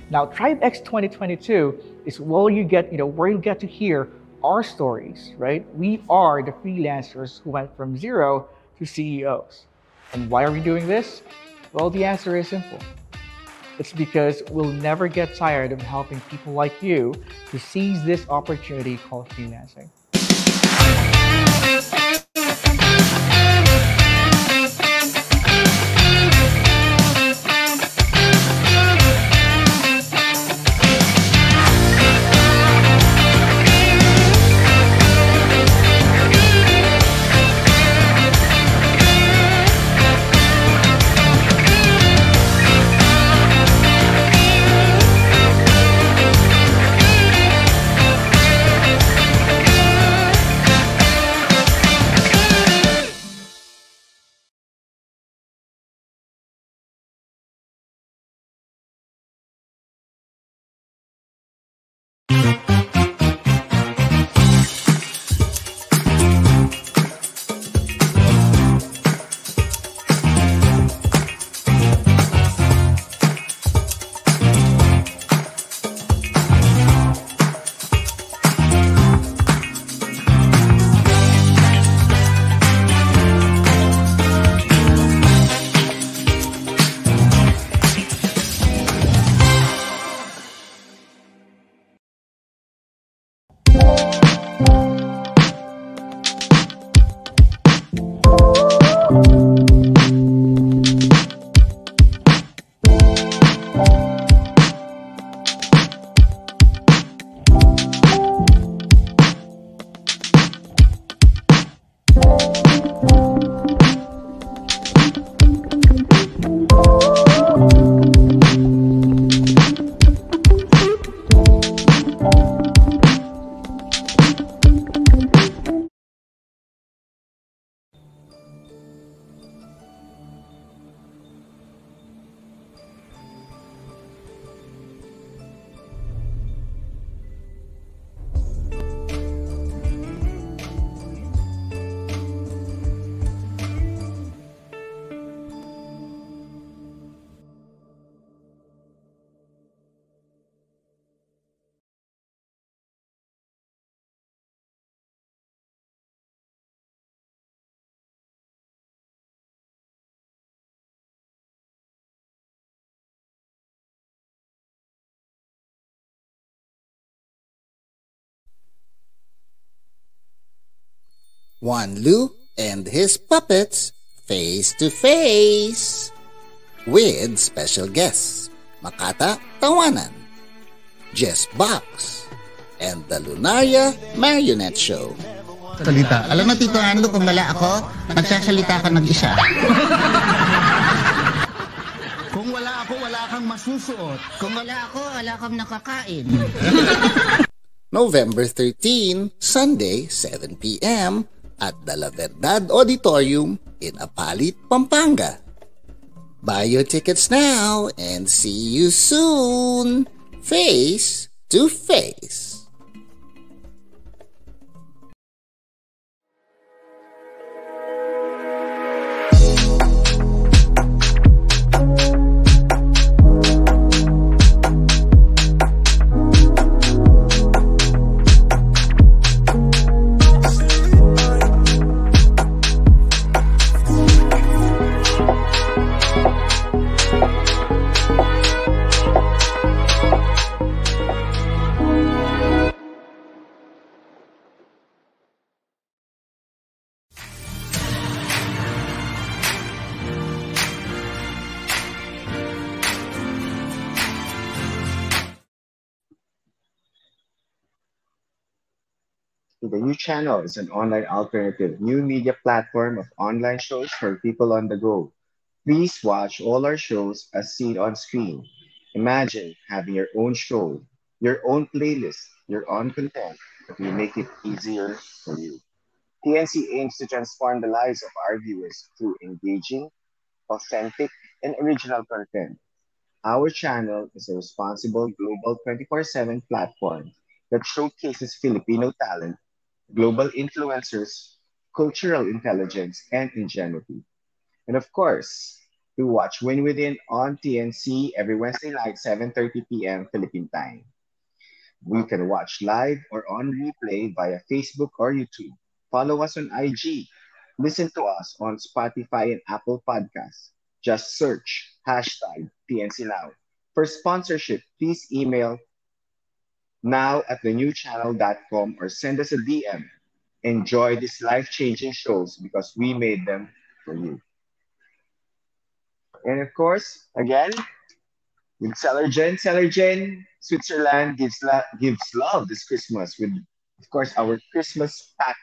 Now, TribeX 2022 is where you get, you know, where you get to hear our stories, right? We are the freelancers who went from zero to CEOs. And why are we doing this? Well, the answer is simple. It's because we'll never get tired of helping people like you to seize this opportunity called freelancing. Juan Lu and his puppets face to face with special guests Makata Tawanan, Jess Box, and the Lunaria Marionette Show. Salita. Alam mo, Tito Ando, kung wala ako, nagsasalita ka mag-isa. kung wala ako, wala kang masusuot. Kung wala ako, wala kang nakakain. November 13, Sunday, 7 p.m. at the La Verdad Auditorium in Apalit, Pampanga. Buy your tickets now and see you soon, face to face. The new channel is an online alternative new media platform of online shows for people on the go. Please watch all our shows as seen on screen. Imagine having your own show, your own playlist, your own content, we make it easier for you. TNC aims to transform the lives of our viewers through engaging, authentic, and original content. Our channel is a responsible global 24 7 platform that showcases Filipino talent global influencers, cultural intelligence, and ingenuity. And of course, to watch Win Within on TNC every Wednesday night, 7.30 p.m. Philippine time. We can watch live or on replay via Facebook or YouTube. Follow us on IG. Listen to us on Spotify and Apple Podcasts. Just search hashtag TNC Now. For sponsorship, please email now at thenewchannel.com or send us a DM. Enjoy these life changing shows because we made them for you. And of course, again, with Celergen, Celergen, Switzerland gives, la- gives love this Christmas with, of course, our Christmas pack-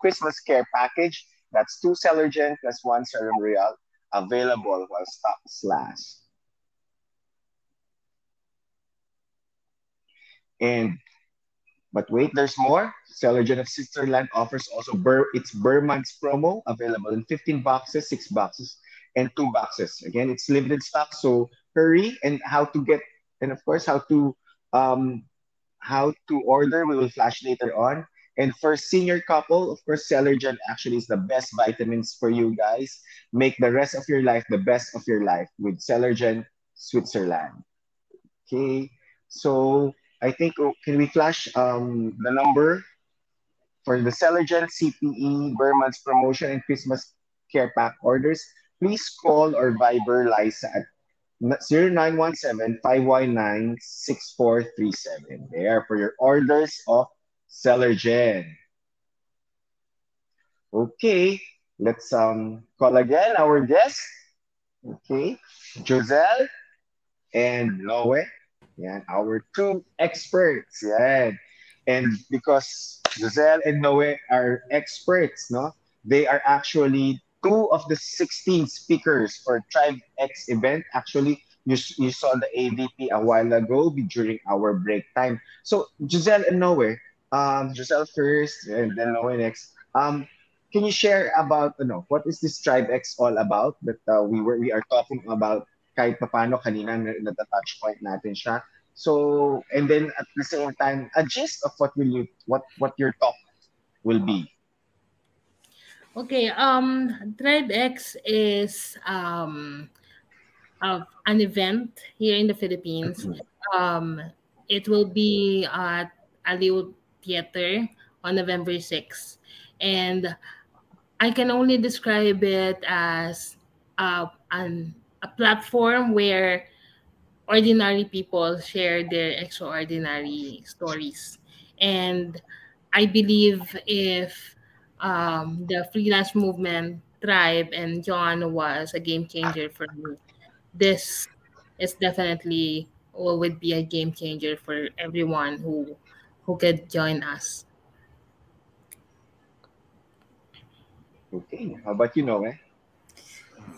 Christmas care package. That's two Celergen plus one Serum Real available while stocks last. And but wait, there's more. Celergen of Switzerland offers also Bur- its Burman's promo available in 15 boxes, 6 boxes, and 2 boxes. Again, it's limited stock, so hurry and how to get and of course how to um how to order we will flash later on. And for senior couple, of course, Celergen actually is the best vitamins for you guys. Make the rest of your life the best of your life with Celergen Switzerland. Okay, so I think oh, can we flash um, the number for the Celergen CPE Burman's promotion and Christmas care pack orders? Please call or Viber Liza at 0917-519-6437. There for your orders of Celergen. Okay, let's um call again our guest. Okay, Joselle and Noe. Yan, our two experts. Yan. And because Giselle and Noe are experts, no? They are actually two of the 16 speakers for Tribe X event. Actually, you, you saw the AVP a while ago during our break time. So Giselle and Noe, um, Giselle first and then Noe next. Um, can you share about you know, what is this Tribe X all about that uh, we were we are talking about kahit papano kanina na-touch point natin siya. So, and then at the same time, a gist of what will you, what, what your talk will be. Okay, um, Tribe X is um, uh, an event here in the Philippines. Um, it will be at Aliw Theater on November 6th. And I can only describe it as uh, an a platform where ordinary people share their extraordinary stories. And I believe if um, the freelance movement tribe and John was a game changer for me. This is definitely or would be a game changer for everyone who who could join us. Okay. How about you, Noe?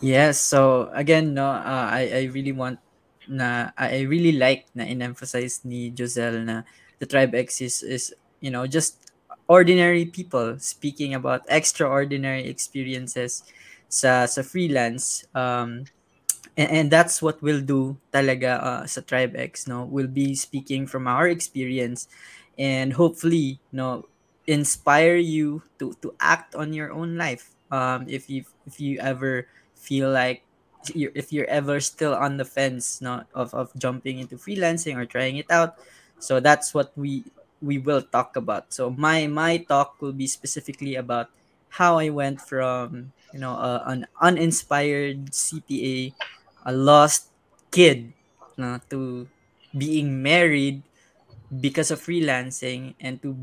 Yes, so again, no, uh, I I really want na I I really like na in-emphasize ni Josel na the Tribe X is, is you know just ordinary people speaking about extraordinary experiences sa sa freelance um and, and that's what we'll do talaga uh, sa Tribe X no? We'll be speaking from our experience and hopefully no inspire you to to act on your own life. Um if you if you ever feel like you're, if you're ever still on the fence no of, of jumping into freelancing or trying it out so that's what we we will talk about. So my my talk will be specifically about how i went from you know uh, an uninspired cpa a lost kid no, to being married because of freelancing and to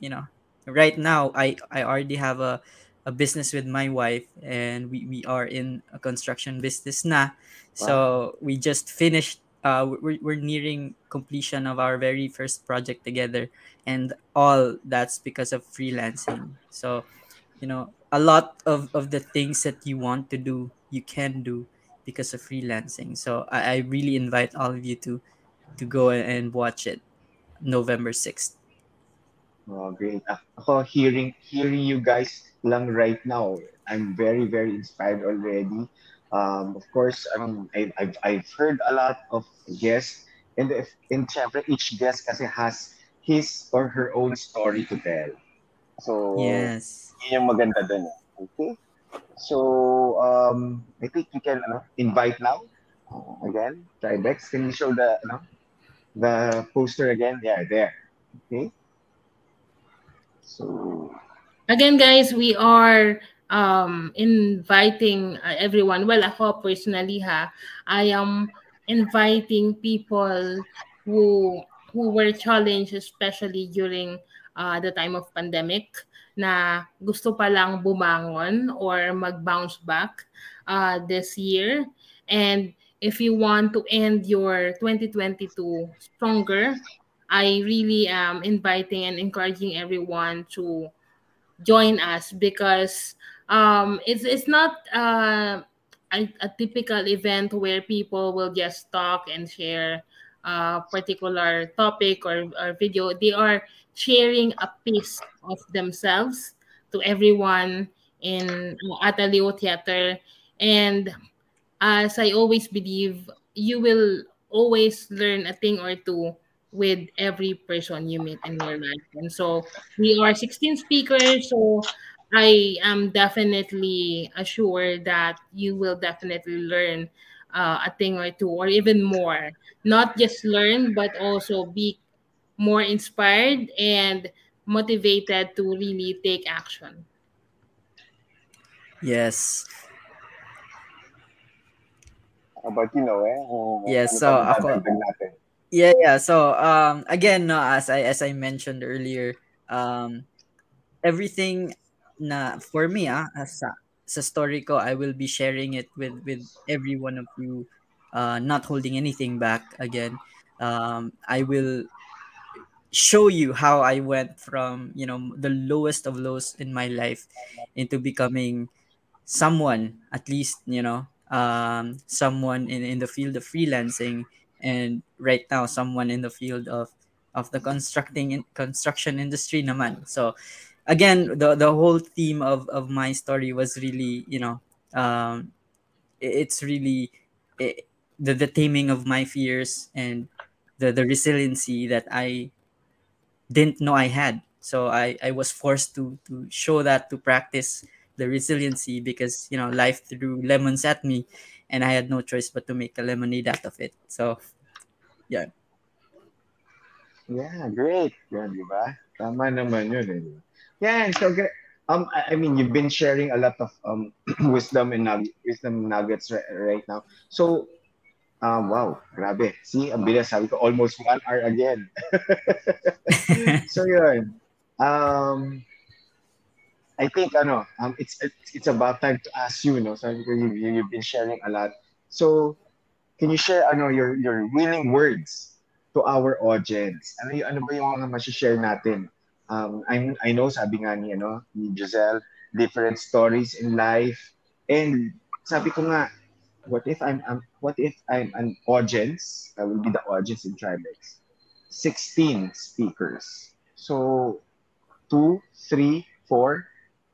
you know right now i i already have a a business with my wife and we, we are in a construction business na. So we just finished uh we're, we're nearing completion of our very first project together and all that's because of freelancing. So you know a lot of of the things that you want to do you can do because of freelancing. So i, I really invite all of you to to go and watch it november 6th Oh, great. Ako, hearing, hearing you guys lang right now, I'm very, very inspired already. Um, of course, I I've, I've heard a lot of guests, and if, and syempre, each guest kasi has his or her own story to tell. So, yes yun yung maganda dun. eh. Okay? So, um, I think you can invite now. Uh, again, Tribex, can you show the, the poster again? Yeah, there. Okay? So, Again, guys, we are um, inviting uh, everyone. Well, ako personally, ha, I am inviting people who who were challenged, especially during uh, the time of pandemic, na gusto pa lang bumangon or mag-bounce back uh, this year. And if you want to end your 2022 stronger, I really am inviting and encouraging everyone to join us because um, it's it's not uh, a, a typical event where people will just talk and share a particular topic or, or video. They are sharing a piece of themselves to everyone in Aliw Theater. And as I always believe, you will always learn a thing or two with every person you meet in your life. And so we are 16 speakers. So I am definitely assured that you will definitely learn uh, a thing or two or even more. Not just learn, but also be more inspired and motivated to really take action. yes how about you, Noe? Uh, Yes, ano so pa ako- madadagdag natin? Yeah, yeah. So um again no as I as I mentioned earlier, um everything na for me ah sa, sa story ko I will be sharing it with with every one of you uh not holding anything back again. Um I will show you how I went from, you know, the lowest of lows in my life into becoming someone at least, you know, um someone in in the field of freelancing and right now someone in the field of of the constructing in, construction industry naman. So again the the whole theme of of my story was really you know um it's really i the the taming of my fears and the the resiliency that i didn't know i had. So i i was forced to to show that to practice the resiliency because you know life threw lemons at me and i had no choice but to make a lemonade out of it so yeah Yeah, great. Yeah, di ba? Tama naman yun. Eh. Yeah, so um, I, mean, you've been sharing a lot of um wisdom and nug- wisdom nuggets right, right now. So, um, wow, grabe. See, ang bilis. Sabi ko, almost one hour again. so, yun. Um, I think ano, um, it's it's about time to ask you, no? So you, you've been sharing a lot. So can you share ano your your winning words to our audience? Ano ano ba yung mga ma-share natin? Um, I I know sabi nga ni ano ni Giselle, different stories in life and sabi ko nga what if I'm, I'm what if I'm an audience? I will be the audience in Tribex. 16 speakers. So two, three, four,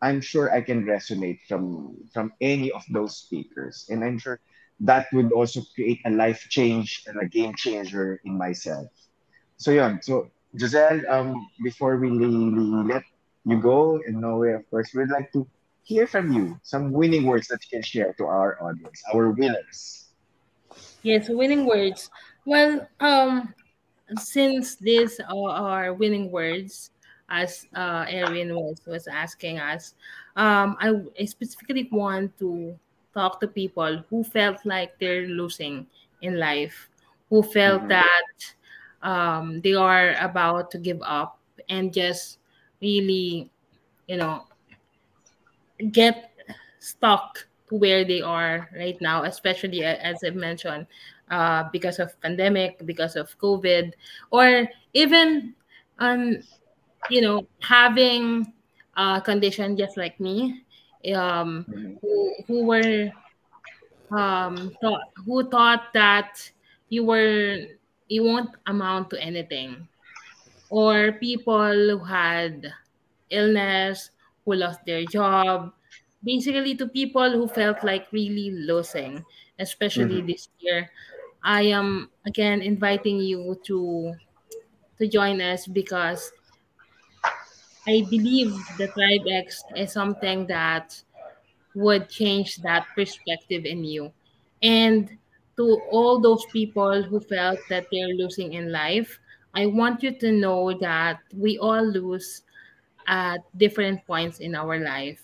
I'm sure I can resonate from from any of those speakers. And I'm sure that would also create a life change and a game changer in myself. So yeah, so Giselle, um, before we let you go and Noe, of course, we'd like to hear from you some winning words that you can share to our audience, our winners. Yes, winning words. Well, um, since these are winning words, as uh, Erin was was asking us, um, I, I specifically want to talk to people who felt like they're losing in life, who felt mm-hmm. that um, they are about to give up and just really, you know, get stuck to where they are right now, especially as I mentioned, uh, because of pandemic, because of COVID, or even, um, you know, having a condition just like me, um, mm-hmm. who, who were um, thought, who thought that you were you won't amount to anything, or people who had illness, who lost their job, basically to people who felt like really losing, especially mm-hmm. this year. I am again inviting you to to join us because I believe the Tribe X is something that would change that perspective in you. And to all those people who felt that they're losing in life, I want you to know that we all lose at different points in our life,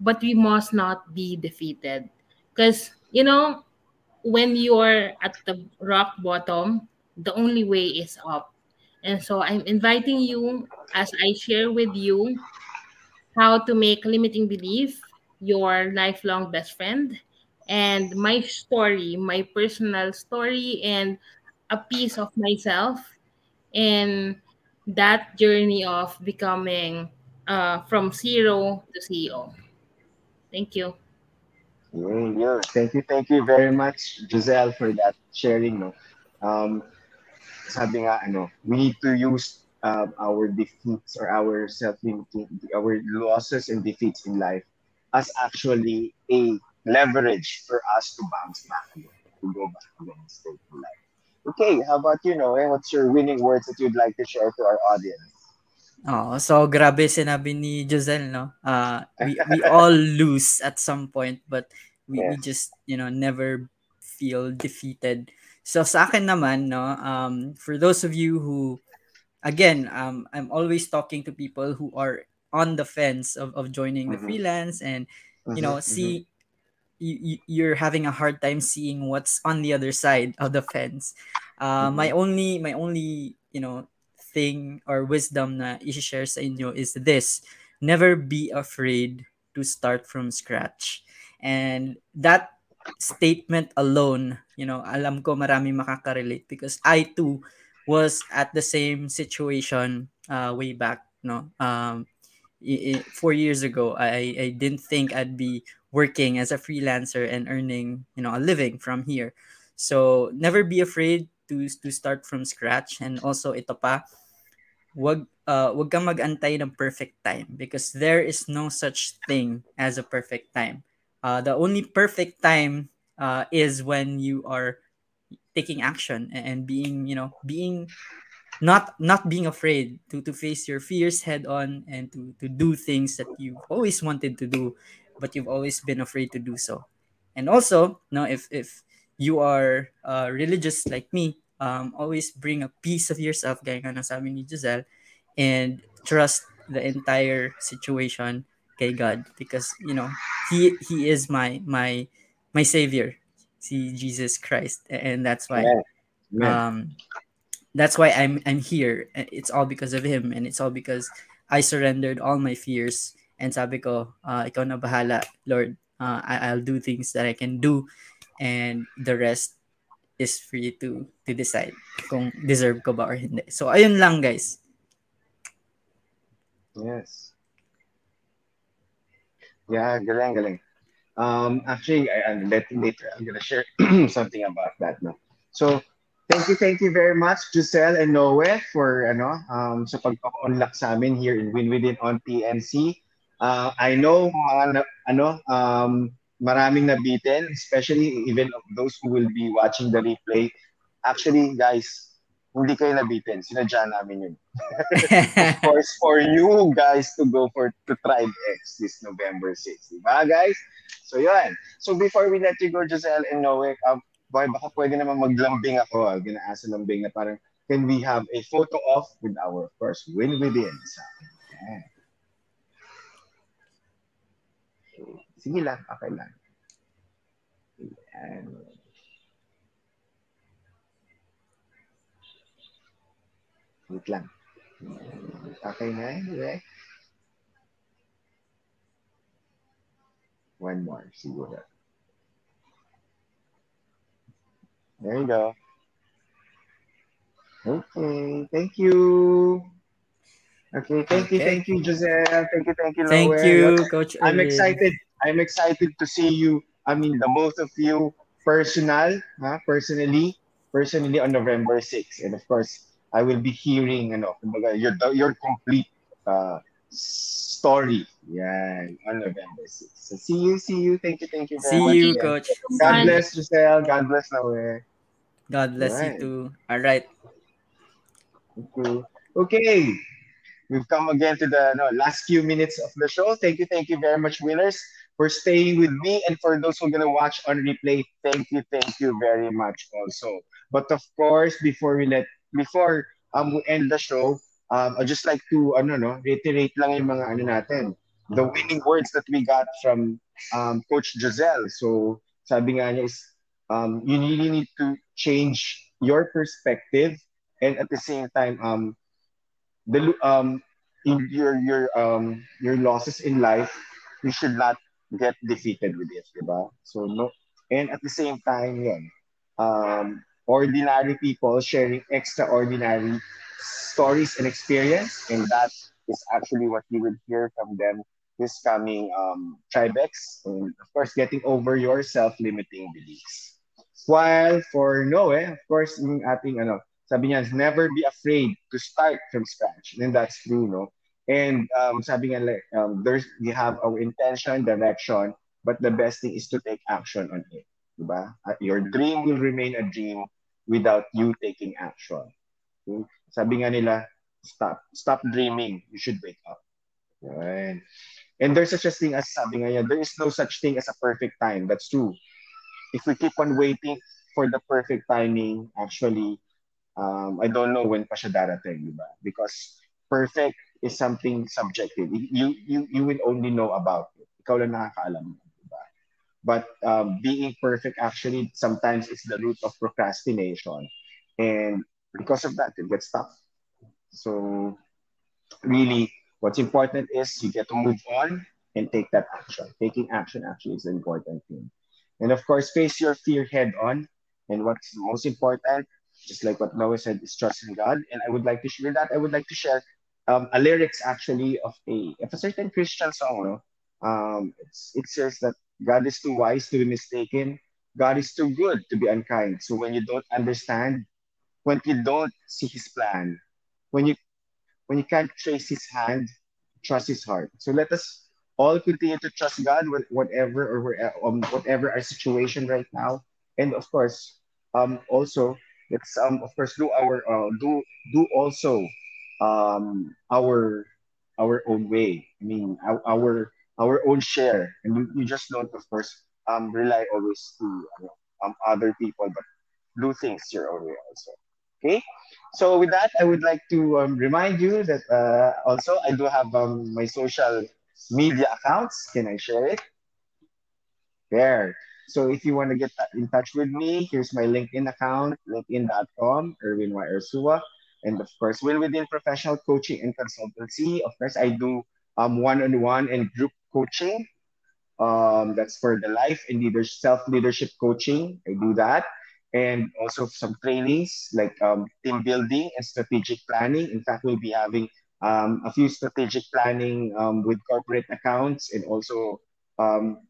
but we must not be defeated. Because, you know, when you're at the rock bottom, the only way is up. And so I'm inviting you as I share with you how to make limiting belief your lifelong best friend and my story, my personal story, and a piece of myself in that journey of becoming uh, from zero to CEO. Thank you. Thank you, thank you very much, Giselle, for that sharing. Um, sabi nga, ano, we need to use uh, our defeats or our self-limiting, our losses and defeats in life as actually a leverage for us to bounce back again, to go back again and stay in life. Okay, how about you, Noe? What's your winning words that you'd like to share to our audience? Oh, so grabe sinabi ni Giselle, no? Uh, we, we all lose at some point, but we, yes. we just, you know, never feel defeated. So sa akin naman, no, um, for those of you who, again, um, I'm always talking to people who are on the fence of, of joining the mm-hmm. freelance and, you know, mm-hmm. see, mm-hmm. you, you're having a hard time seeing what's on the other side of the fence. Uh, mm-hmm. My only, my only, you know, thing or wisdom na i-share sa inyo is this. Never be afraid to start from scratch. And that statement alone, you know, alam ko marami makaka-relate because I too was at the same situation uh, way back, no. Um, four years ago, I, I didn't think I'd be working as a freelancer and earning, you know, a living from here. So never be afraid to to start from scratch and also ito pa wag uh, wag kang mag-antay ng perfect time because there is no such thing as a perfect time. Uh, the only perfect time uh, is when you are taking action and being, you know, being not not being afraid to to face your fears head on and to to do things that you've always wanted to do but you've always been afraid to do so. And also, no, if if you are uh, religious like me, um, always bring a piece of yourself, gaya nga nasabi ni Giselle, and trust the entire situation kay God because you know he he is my my my savior see Jesus Christ and that's why um that's why I'm I'm here it's all because of him and it's all because I surrendered all my fears And sabi ko, uh, ikaw na bahala, Lord. Uh, I- I'll do things that I can do and the rest is free to to decide kung deserve ko ba or hindi. So ayun lang guys. Yes. Yeah, galing, galing. Um, actually, I, I'm let, later I'm gonna share something about that now. So, thank you, thank you very much, Giselle and Noe, for ano, um, sa pagpapa-unlock sa amin here in Win Within on PNC. Uh, I know mga na- ano, um, maraming nabitin, especially even of those who will be watching the replay. Actually, guys, hindi kayo nabitin. Sinadya namin yun. of course, for you guys to go for to Tribe X this November 6. Diba, guys? So, yun. So, before we let you go, Giselle and Noe, um, boy, baka pwede naman maglambing ako. I'm gonna ask a lambing na parang, can we have a photo off with our first win within? So, yeah. Sige lang, okay lang. Yan. Wait lang. Okay na, okay? One more, siguro. There you go. Okay, thank you. Okay, thank you, thank you, Giselle. Thank you, thank you, Thank you, Coach I'm Erwin. excited. I'm excited to see you. I mean, the both of you personal, huh? personally, personally on November 6th. And of course, I will be hearing, ano, kumbaga, your your complete uh, story. Yeah, on November 6th. So see you, see you. Thank you, thank you very See much. you, again. Coach. God bless Giselle. God bless Noel. God bless you too. All right. Okay. Okay. We've come again to the no, last few minutes of the show. Thank you, thank you very much, winners, for staying with me. And for those who are going to watch on replay, thank you, thank you very much also. But of course, before we let, before um, we end the show, um, I'd just like to, ano, no, reiterate lang yung mga, ano natin, the winning words that we got from um, Coach Giselle. So, sabi nga niya is, um, you really need to change your perspective and at the same time, um, the um in your your um your losses in life you should not get defeated with it diba? so no and at the same time yun, um ordinary people sharing extraordinary stories and experience and that is actually what you will hear from them this coming um tribex and of course getting over your self-limiting beliefs while for Noe of course yung ating ano sabi niya, never be afraid to start from scratch. And that's true, no? And um, sabi nga, um, there's, we have our intention, direction, but the best thing is to take action on it. Diba? Your dream will remain a dream without you taking action. Okay? Sabi nga nila, stop. Stop dreaming. You should wake up. Right? And there's such a thing as, sabi nga niya, there is no such thing as a perfect time. That's true. If we keep on waiting for the perfect timing, actually, um, I don't know when pa siya darating, di ba? Because perfect is something subjective. You you you will only know about it. Ikaw lang nakakaalam, ba? But um, being perfect actually sometimes is the root of procrastination, and because of that, it gets stuck. So really, what's important is you get to move on and take that action. Taking action actually is the important thing. And of course, face your fear head on. And what's most important, just like what Noe said, is trust in God. And I would like to share that. I would like to share um, a lyrics actually of a of a certain Christian song. No? Um, it's, it says that God is too wise to be mistaken. God is too good to be unkind. So when you don't understand, when you don't see His plan, when you when you can't trace His hand, trust His heart. So let us all continue to trust God with whatever or um, whatever our situation right now, and of course, um, also let's um, of course do our uh, do do also um, our our own way. I mean our our, our own share, and you, just don't of course um, rely always to um, other people, but do things your own way also. Okay. So with that, I would like to um, remind you that uh, also I do have um, my social media accounts. Can I share it? There. So if you want to get in touch with me, here's my LinkedIn account, linkedin.com, Erwin Y. And of course, Win Within Professional Coaching and Consultancy. Of course, I do um, one-on-one and group coaching. Um, that's for the life and leader self-leadership coaching. I do that. And also some trainings like um, team building and strategic planning. In fact, we'll be having um, a few strategic planning um, with corporate accounts and also um,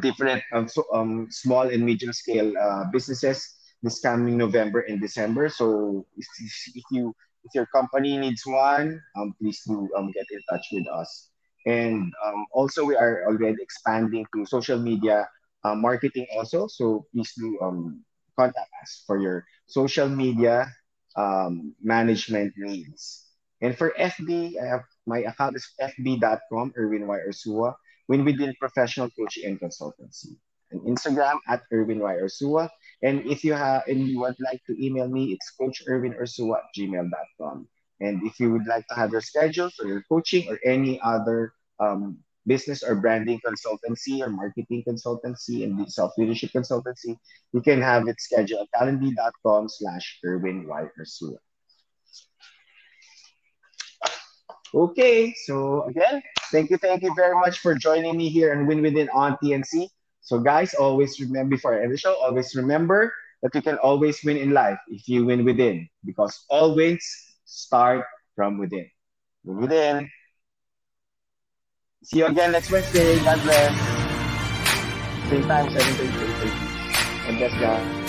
different um, so, um, small and medium scale uh, businesses this coming November and December. So if, if you if your company needs one, um, please do um, get in touch with us. And um, also we are already expanding to social media uh, marketing also. So please do um, contact us for your social media um, management needs. And for FB, I have my account is fb.com, Erwin Y. Ursua, Win Within Professional Coaching and Consultancy. And Instagram at Erwin Y. Ursua. And if you have and you would like to email me, it's coacherwinursua at gmail.com. And if you would like to have your schedule for your coaching or any other um, business or branding consultancy or marketing consultancy and self-leadership consultancy, you can have it scheduled at calendly.com slash. Ursua. Okay, so again, thank you, thank you very much for joining me here and Win Within on TNC. So guys, always remember before the show, always remember that you can always win in life if you win within, because all wins start from within. Win within. See you again next Wednesday. God bless. Same time, 7 30. And let's go.